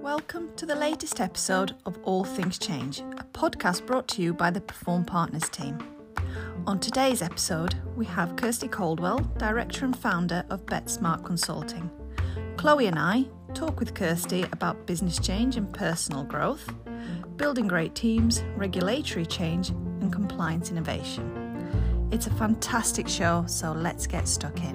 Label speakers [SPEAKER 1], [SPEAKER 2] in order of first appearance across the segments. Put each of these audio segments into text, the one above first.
[SPEAKER 1] Welcome to the latest episode of All Things Change, a podcast brought to you by the Perform Partners team. On today's episode, we have Kirsty Caldwell, Director and Founder of BetSmart Consulting. Chloe and I talk with Kirsty about business change and personal growth, building great teams, regulatory change, and compliance innovation. It's a fantastic show, so let's get stuck in.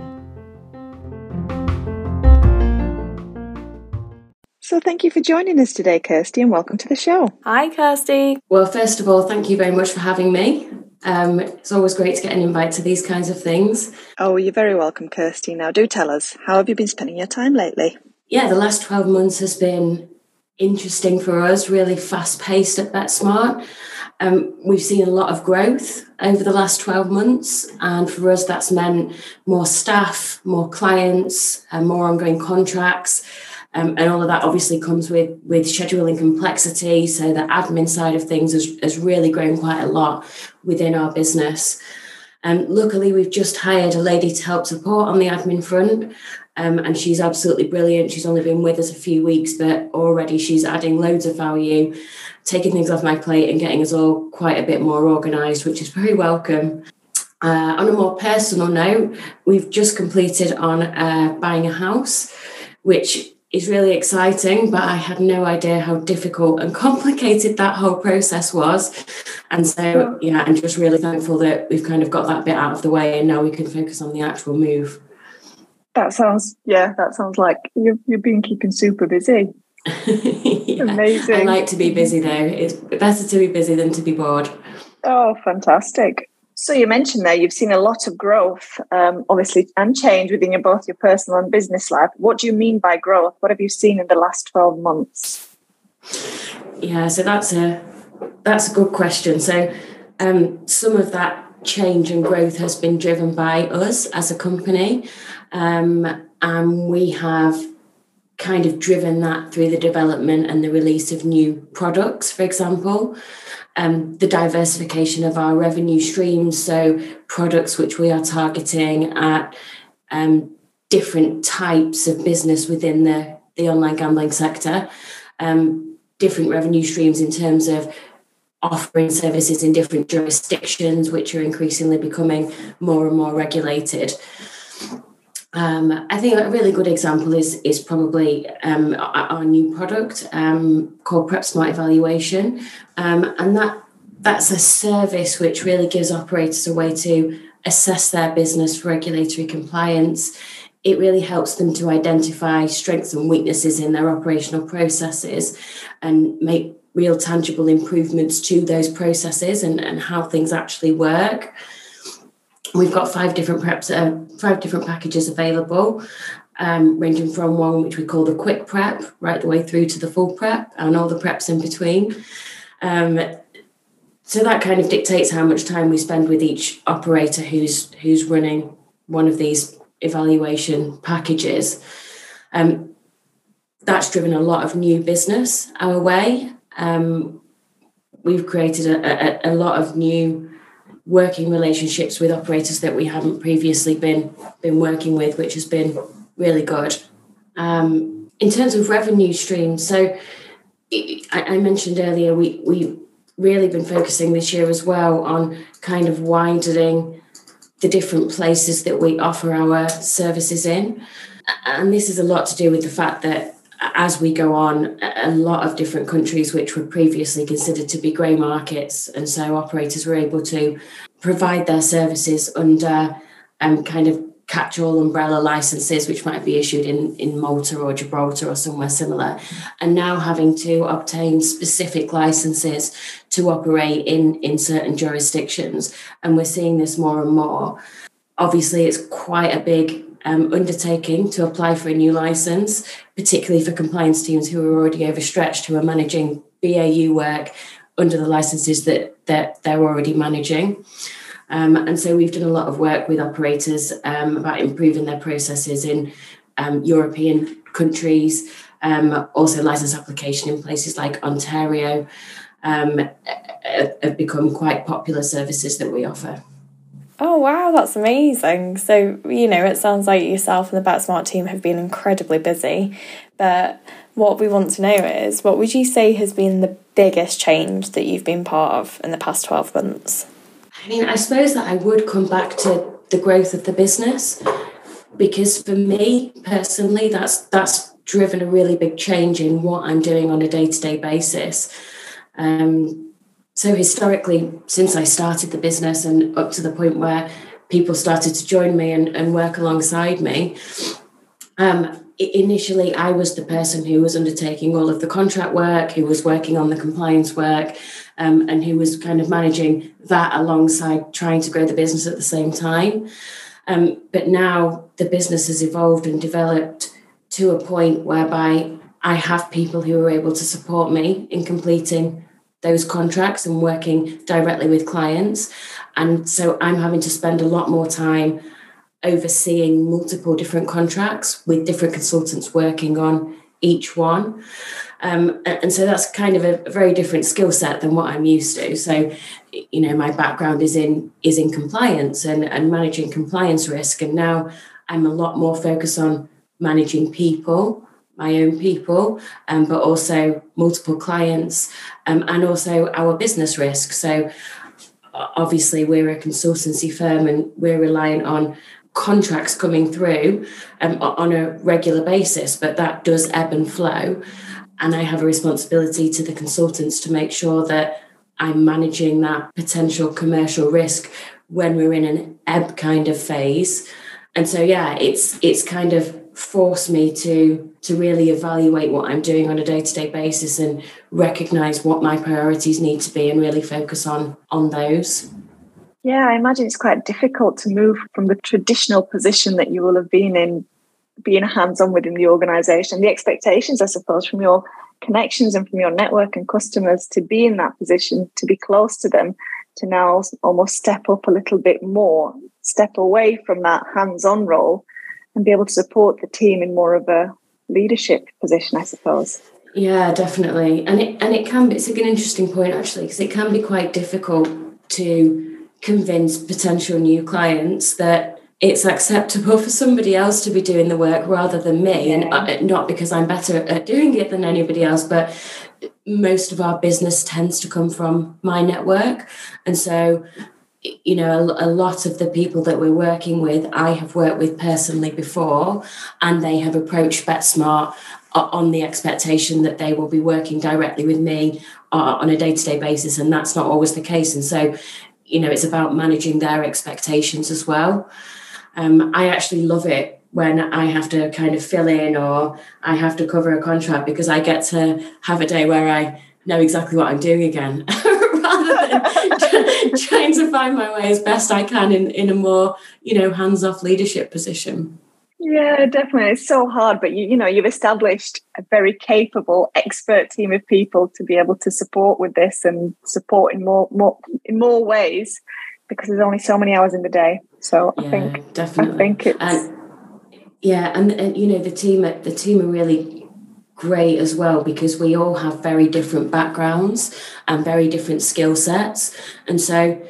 [SPEAKER 1] So, thank you for joining us today, Kirsty, and welcome to the show.
[SPEAKER 2] Hi, Kirsty.
[SPEAKER 3] Well, first of all, thank you very much for having me. Um, it's always great to get an invite to these kinds of things.
[SPEAKER 1] Oh, you're very welcome, Kirsty. Now, do tell us, how have you been spending your time lately?
[SPEAKER 3] Yeah, the last 12 months has been interesting for us, really fast paced at BetSmart. Um, we've seen a lot of growth over the last 12 months, and for us, that's meant more staff, more clients, and more ongoing contracts. Um, and all of that obviously comes with with scheduling complexity. So the admin side of things has, has really grown quite a lot within our business. Um, luckily, we've just hired a lady to help support on the admin front, um, and she's absolutely brilliant. She's only been with us a few weeks, but already she's adding loads of value, taking things off my plate and getting us all quite a bit more organised, which is very welcome. Uh, on a more personal note, we've just completed on uh, buying a house, which is really exciting, but I had no idea how difficult and complicated that whole process was. And so, yeah, I'm just really thankful that we've kind of got that bit out of the way and now we can focus on the actual move.
[SPEAKER 2] That sounds, yeah, that sounds like you've, you've been keeping super busy. yeah, Amazing.
[SPEAKER 3] I like to be busy though. It's better to be busy than to be bored.
[SPEAKER 2] Oh, fantastic. So you mentioned there you've seen a lot of growth, um, obviously, and change within your both your personal and business life. What do you mean by growth? What have you seen in the last twelve months?
[SPEAKER 3] Yeah, so that's a that's a good question. So um, some of that change and growth has been driven by us as a company, um, and we have kind of driven that through the development and the release of new products, for example. Um, the diversification of our revenue streams, so products which we are targeting at um, different types of business within the, the online gambling sector, um, different revenue streams in terms of offering services in different jurisdictions, which are increasingly becoming more and more regulated. Um, I think a really good example is is probably um, our, new product um, called Prep Smart Evaluation, um, and that that's a service which really gives operators a way to assess their business for regulatory compliance. It really helps them to identify strengths and weaknesses in their operational processes and make real tangible improvements to those processes and, and how things actually work we've got five different preps, uh, five different packages available, um, ranging from one which we call the quick prep, right the way through to the full prep, and all the preps in between. Um, so that kind of dictates how much time we spend with each operator who's who's running one of these evaluation packages. Um, that's driven a lot of new business our way. Um, we've created a, a, a lot of new working relationships with operators that we haven't previously been been working with, which has been really good. Um, in terms of revenue streams, so I, I mentioned earlier we we really been focusing this year as well on kind of widening the different places that we offer our services in. And this is a lot to do with the fact that as we go on, a lot of different countries which were previously considered to be grey markets, and so operators were able to provide their services under um, kind of catch-all umbrella licenses, which might be issued in, in Malta or Gibraltar or somewhere similar, and now having to obtain specific licenses to operate in, in certain jurisdictions. And we're seeing this more and more. Obviously, it's quite a big um, undertaking to apply for a new license, particularly for compliance teams who are already overstretched, who are managing BAU work under the licenses that, that they're already managing. Um, and so we've done a lot of work with operators um, about improving their processes in um, European countries, um, also license application in places like Ontario um, have become quite popular services that we offer.
[SPEAKER 4] Oh wow, that's amazing. So, you know, it sounds like yourself and the BetSmart team have been incredibly busy. But what we want to know is what would you say has been the biggest change that you've been part of in the past 12 months?
[SPEAKER 3] I mean, I suppose that I would come back to the growth of the business because for me personally, that's that's driven a really big change in what I'm doing on a day to day basis. Um, so historically, since I started the business and up to the point where people started to join me and, and work alongside me, um, initially I was the person who was undertaking all of the contract work, who was working on the compliance work, um, and who was kind of managing that alongside trying to grow the business at the same time. Um, but now the business has evolved and developed to a point whereby I have people who are able to support me in completing those contracts and working directly with clients. And so I'm having to spend a lot more time overseeing multiple different contracts with different consultants working on each one. Um, and so that's kind of a, very different skill set than what I'm used to. So, you know, my background is in is in compliance and, and managing compliance risk. And now I'm a lot more focused on managing people my own people, um, but also multiple clients, um, and also our business risk. So, obviously, we're a consultancy firm and we're reliant on contracts coming through um, on a regular basis, but that does ebb and flow. And I have a responsibility to the consultants to make sure that I'm managing that potential commercial risk when we're in an ebb kind of phase. And so, yeah, it's it's kind of force me to to really evaluate what I'm doing on a day-to-day basis and recognize what my priorities need to be and really focus on on those.
[SPEAKER 2] Yeah, I imagine it's quite difficult to move from the traditional position that you will have been in, being hands-on within the organization, the expectations, I suppose, from your connections and from your network and customers to be in that position, to be close to them, to now almost step up a little bit more, step away from that hands-on role and be able to support the team in more of a leadership position, I suppose.
[SPEAKER 3] Yeah, definitely, and it and it can be. It's an interesting point actually because it can be quite difficult to convince potential new clients that it's acceptable for somebody else to be doing the work rather than me, yeah. and uh, not because I'm better at doing it than anybody else, but most of our business tends to come from my network, and so you know a, lot of the people that we're working with i have worked with personally before and they have approached betsmart on the expectation that they will be working directly with me uh, on a day-to-day basis and that's not always the case and so you know it's about managing their expectations as well. Um, i actually love it when I have to kind of fill in or I have to cover a contract because I get to have a day where I know exactly what I'm doing again trying to find my way as best I can in, in a more, you know, hands off leadership position.
[SPEAKER 2] Yeah, definitely. It's so hard, but you, you know, you've established a very capable, expert team of people to be able to support with this and support in more, more in more ways because there's only so many hours in the day. So I think definitely. I think it's
[SPEAKER 3] and, yeah, and, and you know the team the team are really great as well because we all have very different backgrounds and very different skill sets. And so,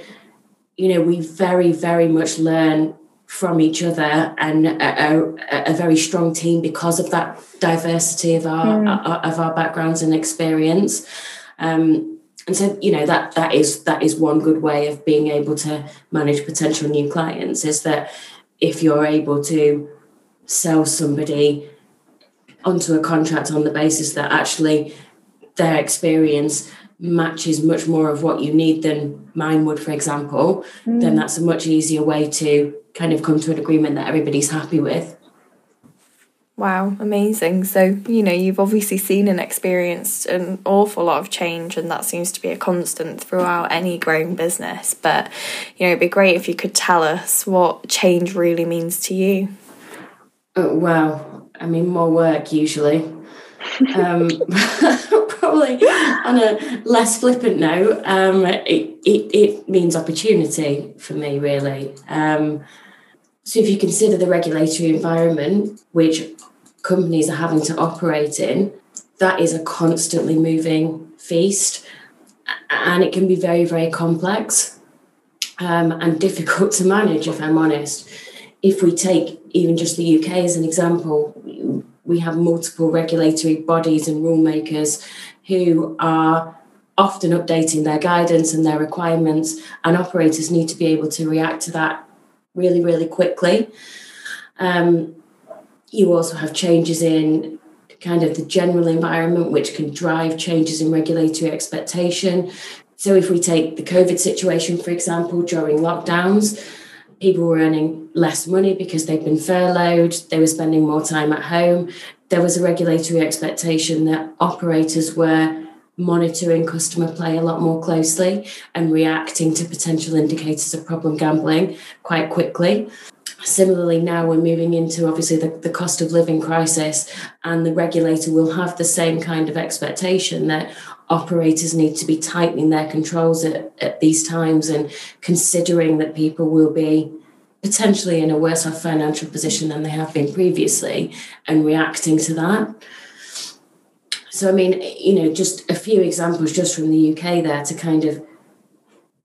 [SPEAKER 3] you know, we very, very much learn from each other and a, a, a very strong team because of that diversity of our mm. of our backgrounds and experience. Um, and so, you know, that that is that is one good way of being able to manage potential new clients is that if you're able to sell somebody onto a contract on the basis that actually their experience matches much more of what you need than mine would, for example, mm. then that's a much easier way to kind of come to an agreement that everybody's happy with.
[SPEAKER 4] Wow, amazing. So, you know, you've obviously seen and experienced an awful lot of change, and that seems to be a constant throughout any growing business. But, you know, it'd be great if you could tell us what change really means to you.
[SPEAKER 3] Oh, wow. I mean, more work usually. um, probably on a less flippant note, um, it, it, it, means opportunity for me, really. Um, so, if you consider the regulatory environment which companies are having to operate in, that is a constantly moving feast and it can be very, very complex. um, and difficult to manage, if I'm honest. If we take even just the UK as an example, we have multiple regulatory bodies and rulemakers who are often updating their guidance and their requirements, and operators need to be able to react to that really, really quickly. Um, you also have changes in kind of the general environment, which can drive changes in regulatory expectation. So, if we take the COVID situation, for example, during lockdowns, people were earning less money because they'd been furloughed, they were spending more time at home. There was a regulatory expectation that operators were monitoring customer play a lot more closely and reacting to potential indicators of problem gambling quite quickly. Similarly, now we're moving into obviously the, the cost of living crisis, and the regulator will have the same kind of expectation that operators need to be tightening their controls at, at these times and considering that people will be potentially in a worse off financial position than they have been previously and reacting to that. So, I mean, you know, just a few examples just from the UK there to kind of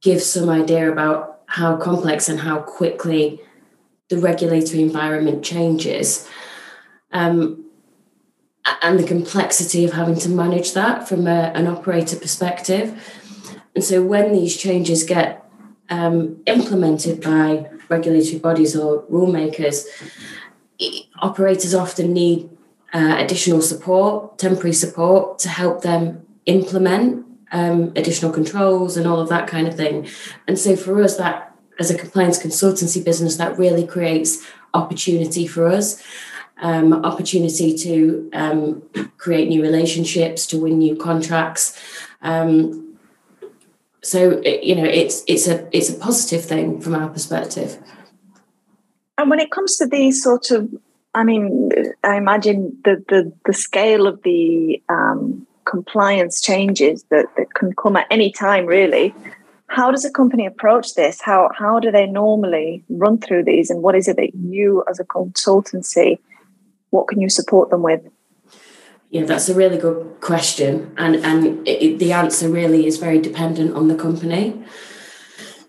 [SPEAKER 3] give some idea about how complex and how quickly the regulatory environment changes. Um, and the complexity of having to manage that from a, an operator perspective. And so when these changes get um, implemented by regulatory bodies or rulemakers, operators often need uh, additional support, temporary support to help them implement um, additional controls and all of that kind of thing. And so for us, that as a compliance consultancy business, that really creates opportunity for us um, opportunity to um, create new relationships, to win new contracts. Um, so you know, it's it's a it's a positive thing from our perspective.
[SPEAKER 2] And when it comes to these sort of, I mean, I imagine the the, the scale of the um, compliance changes that, that can come at any time, really. How does a company approach this? How how do they normally run through these, and what is it that you, as a consultancy, what can you support them with?
[SPEAKER 3] Yeah, that's a really good question, and and it, the answer really is very dependent on the company.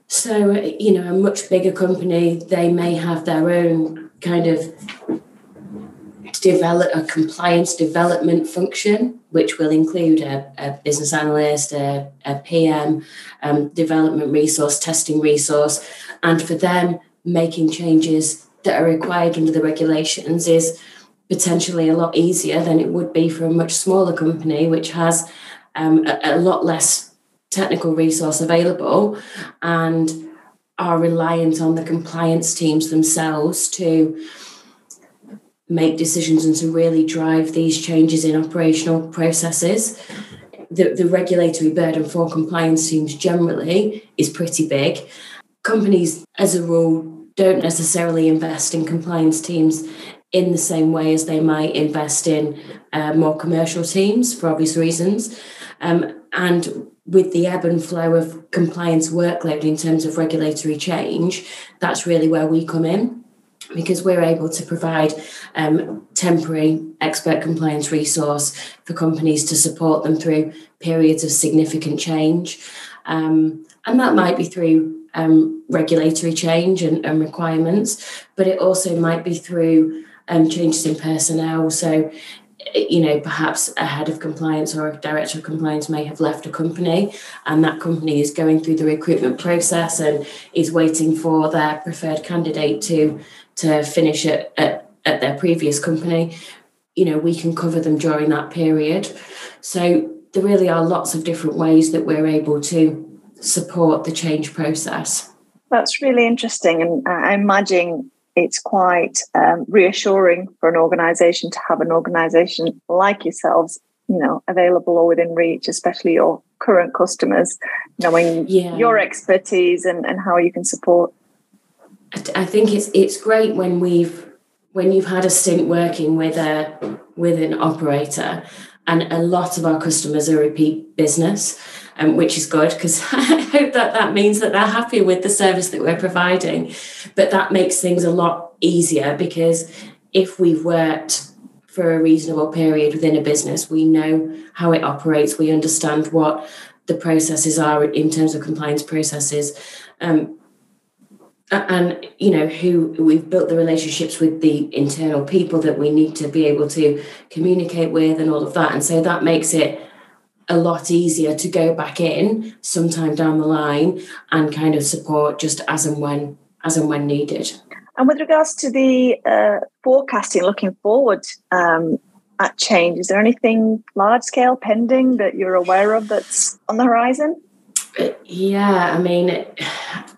[SPEAKER 3] So you know, a much bigger company they may have their own kind of develop a compliance development function, which will include a, a business analyst, a, a PM, um, development resource, testing resource, and for them making changes that are required under the regulations is potentially a lot easier than it would be for a much smaller company, which has um, a, a lot less technical resource available and are reliant on the compliance teams themselves to make decisions and to really drive these changes in operational processes. The, the regulatory burden for compliance teams generally is pretty big. Companies, as a rule, don't necessarily invest in compliance teams in the same way as they might invest in uh, more commercial teams for obvious reasons. Um, and with the ebb and flow of compliance workload in terms of regulatory change, that's really where we come in because we're able to provide um, temporary expert compliance resource for companies to support them through periods of significant change. Um, and that might be through um, regulatory change and, and, requirements, but it also might be through um, changes in personnel. So, you know, perhaps a head of compliance or a director of compliance may have left a company, and that company is going through the recruitment process and is waiting for their preferred candidate to to finish it at, at their previous company. You know, we can cover them during that period. So there really are lots of different ways that we're able to support the change process.
[SPEAKER 2] That's really interesting, and I imagine it's quite um, reassuring for an organization to have an organization like yourselves you know available or within reach especially your current customers knowing yeah. your expertise and, and how you can support
[SPEAKER 3] i think it's it's great when we've when you've had a stint working with a with an operator and a lot of our customers are repeat business um, which is good because I hope that that means that they're happy with the service that we're providing. But that makes things a lot easier because if we've worked for a reasonable period within a business, we know how it operates, we understand what the processes are in terms of compliance processes. Um, and you know who we've built the relationships with the internal people that we need to be able to communicate with and all of that and so that makes it a lot easier to go back in sometime down the line and kind of support just as and when as and when needed
[SPEAKER 2] and with regards to the uh, forecasting looking forward um, at change is there anything large scale pending that you're aware of that's on the horizon
[SPEAKER 3] yeah i mean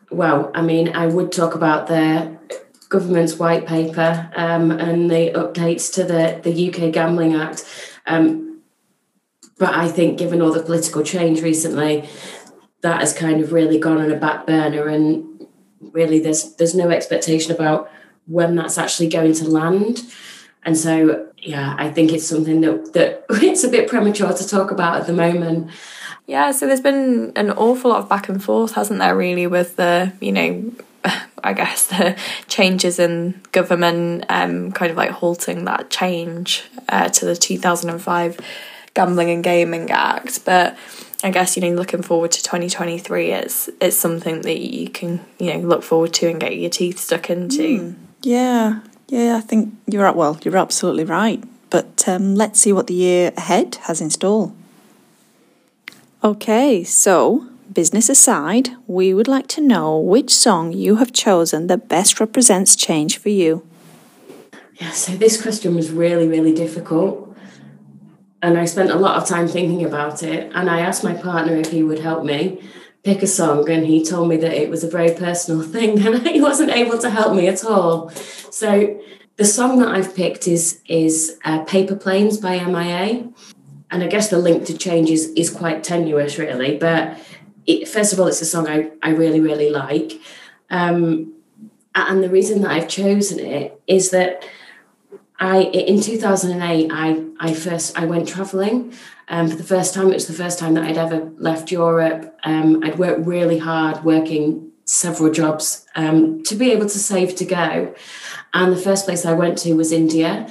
[SPEAKER 3] well, I mean, I would talk about the government's white paper um, and the updates to the, the UK Gambling Act. Um, but I think, given all the political change recently, that has kind of really gone on a back burner, and really, there's there's no expectation about when that's actually going to land. And so, yeah, I think it's something that that it's a bit premature to talk about at the moment.
[SPEAKER 4] Yeah, so there's been an awful lot of back and forth, hasn't there, really, with the, you know, I guess the changes in government um, kind of like halting that change uh, to the 2005 Gambling and Gaming Act. But I guess, you know, looking forward to 2023, it's, it's something that you can, you know, look forward to and get your teeth stuck into. Mm.
[SPEAKER 1] Yeah, yeah, I think you're right. Well, you're absolutely right. But um, let's see what the year ahead has in store. Okay, so business aside, we would like to know which song you have chosen that best represents change for you.
[SPEAKER 3] Yeah, so this question was really, really difficult. And I spent a lot of time thinking about it. And I asked my partner if he would help me pick a song. And he told me that it was a very personal thing and he wasn't able to help me at all. So the song that I've picked is, is uh, Paper Planes by MIA and I guess the link to change is, is quite tenuous, really. But it, first of all, it's a song I, I really, really like. Um, and the reason that I've chosen it is that I in 2008 I I first I went traveling um, for the first time. It was the first time that I'd ever left Europe. Um, I'd worked really hard, working several jobs um, to be able to save to go. And the first place I went to was India,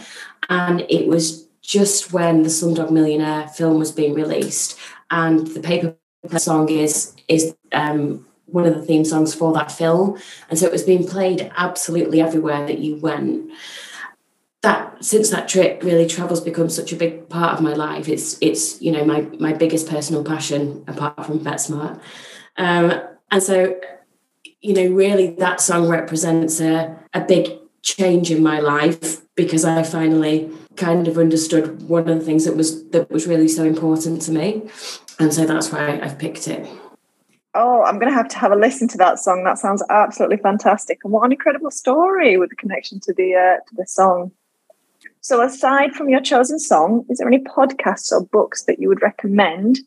[SPEAKER 3] and it was just when the Slumdog Millionaire film was being released, and the paper song is is um, one of the theme songs for that film, and so it was being played absolutely everywhere that you went. That since that trip, really travel's become such a big part of my life. It's it's you know my my biggest personal passion apart from BetSmart, um, and so you know really that song represents a a big change in my life because I finally kind of understood one of the things that was that was really so important to me. And so that's why I've picked it.
[SPEAKER 2] Oh I'm going to have to have a listen to that song. That sounds absolutely fantastic. And what an incredible story with the connection to the uh, to the song so aside from your chosen song is there any podcasts or books that you would recommend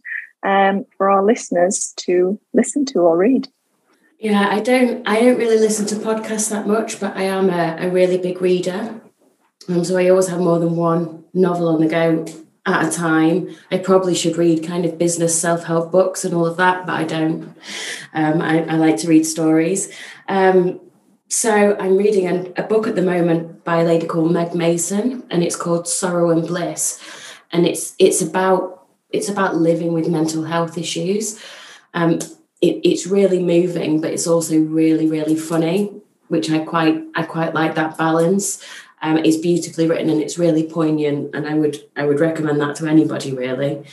[SPEAKER 2] um, for our listeners to listen to or read
[SPEAKER 3] yeah I don't I don't really listen to podcasts that much but I am a, a really big reader um, so I always have more than one novel on the go at a time. I probably should read kind of business self help books and all of that, but I don't. Um, I, I, like to read stories. Um, so I'm reading a, a, book at the moment by a lady called Meg Mason, and it's called Sorrow and Bliss, and it's it's about it's about living with mental health issues. Um, it, it's really moving, but it's also really really funny, which I quite I quite like that balance. Um, it's beautifully written and it's really poignant, and I would I would recommend that to anybody really.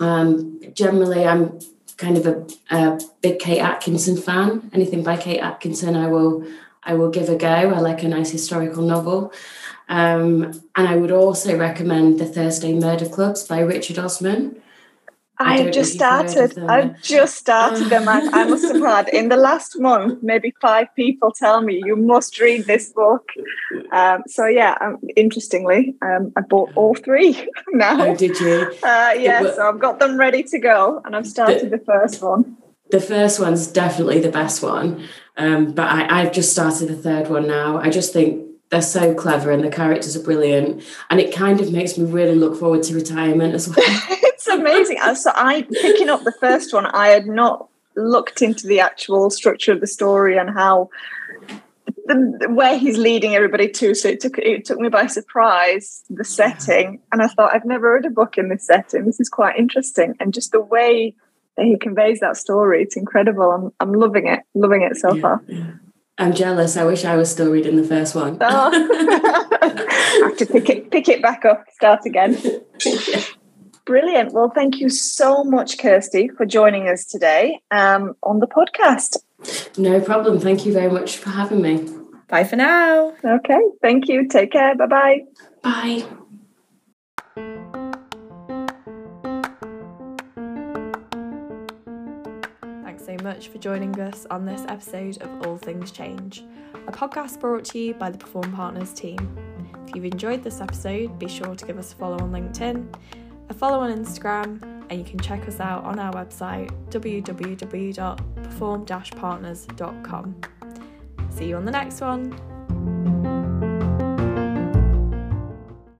[SPEAKER 3] Um, generally, I'm kind of a, a, big Kate Atkinson fan. Anything by Kate Atkinson, I will I will give a go. I like a nice historical novel. Um, and I would also recommend The Thursday Murder Clubs by Richard Osman.
[SPEAKER 2] I've just started. I've just started them. I, I, must have had in the last month maybe five people tell me you must read this book. Um, so yeah, um, interestingly, um, I bought all three now.
[SPEAKER 3] Oh, did you?
[SPEAKER 2] Uh, yeah, so I've got them ready to go, and I've started the, the first one.
[SPEAKER 3] The first one's definitely the best one, um, but I, I've just started the third one now. I just think they're so clever and the characters are brilliant and it kind of makes me really look forward to retirement as well
[SPEAKER 2] it's amazing uh, so i picking up the first one i had not looked into the actual structure of the story and how the, where he's leading everybody to so it took it took me by surprise the setting and i thought i've never read a book in this setting this is quite interesting and just the way that he conveys that story it's incredible i'm, I'm loving it loving it so yeah, far
[SPEAKER 3] yeah. I'm jealous. I wish I was still reading the first one.
[SPEAKER 2] Oh. have to pick it pick it back up, start again.
[SPEAKER 3] yeah.
[SPEAKER 2] Brilliant. Well, thank you so much, Kirsty, for joining us today um, on the podcast.
[SPEAKER 3] No problem. Thank you very much for having me.
[SPEAKER 4] Bye for now.
[SPEAKER 2] Okay. Thank you. Take care. Bye bye.
[SPEAKER 3] Bye.
[SPEAKER 4] Thanks so much for joining us on this episode of All Things Change, a podcast brought to you by the Perform Partners team. If you've enjoyed this episode, be sure to give us a follow on LinkedIn, a follow on Instagram, and you can check us out on our website www.perform-partners.com. See you on the next one.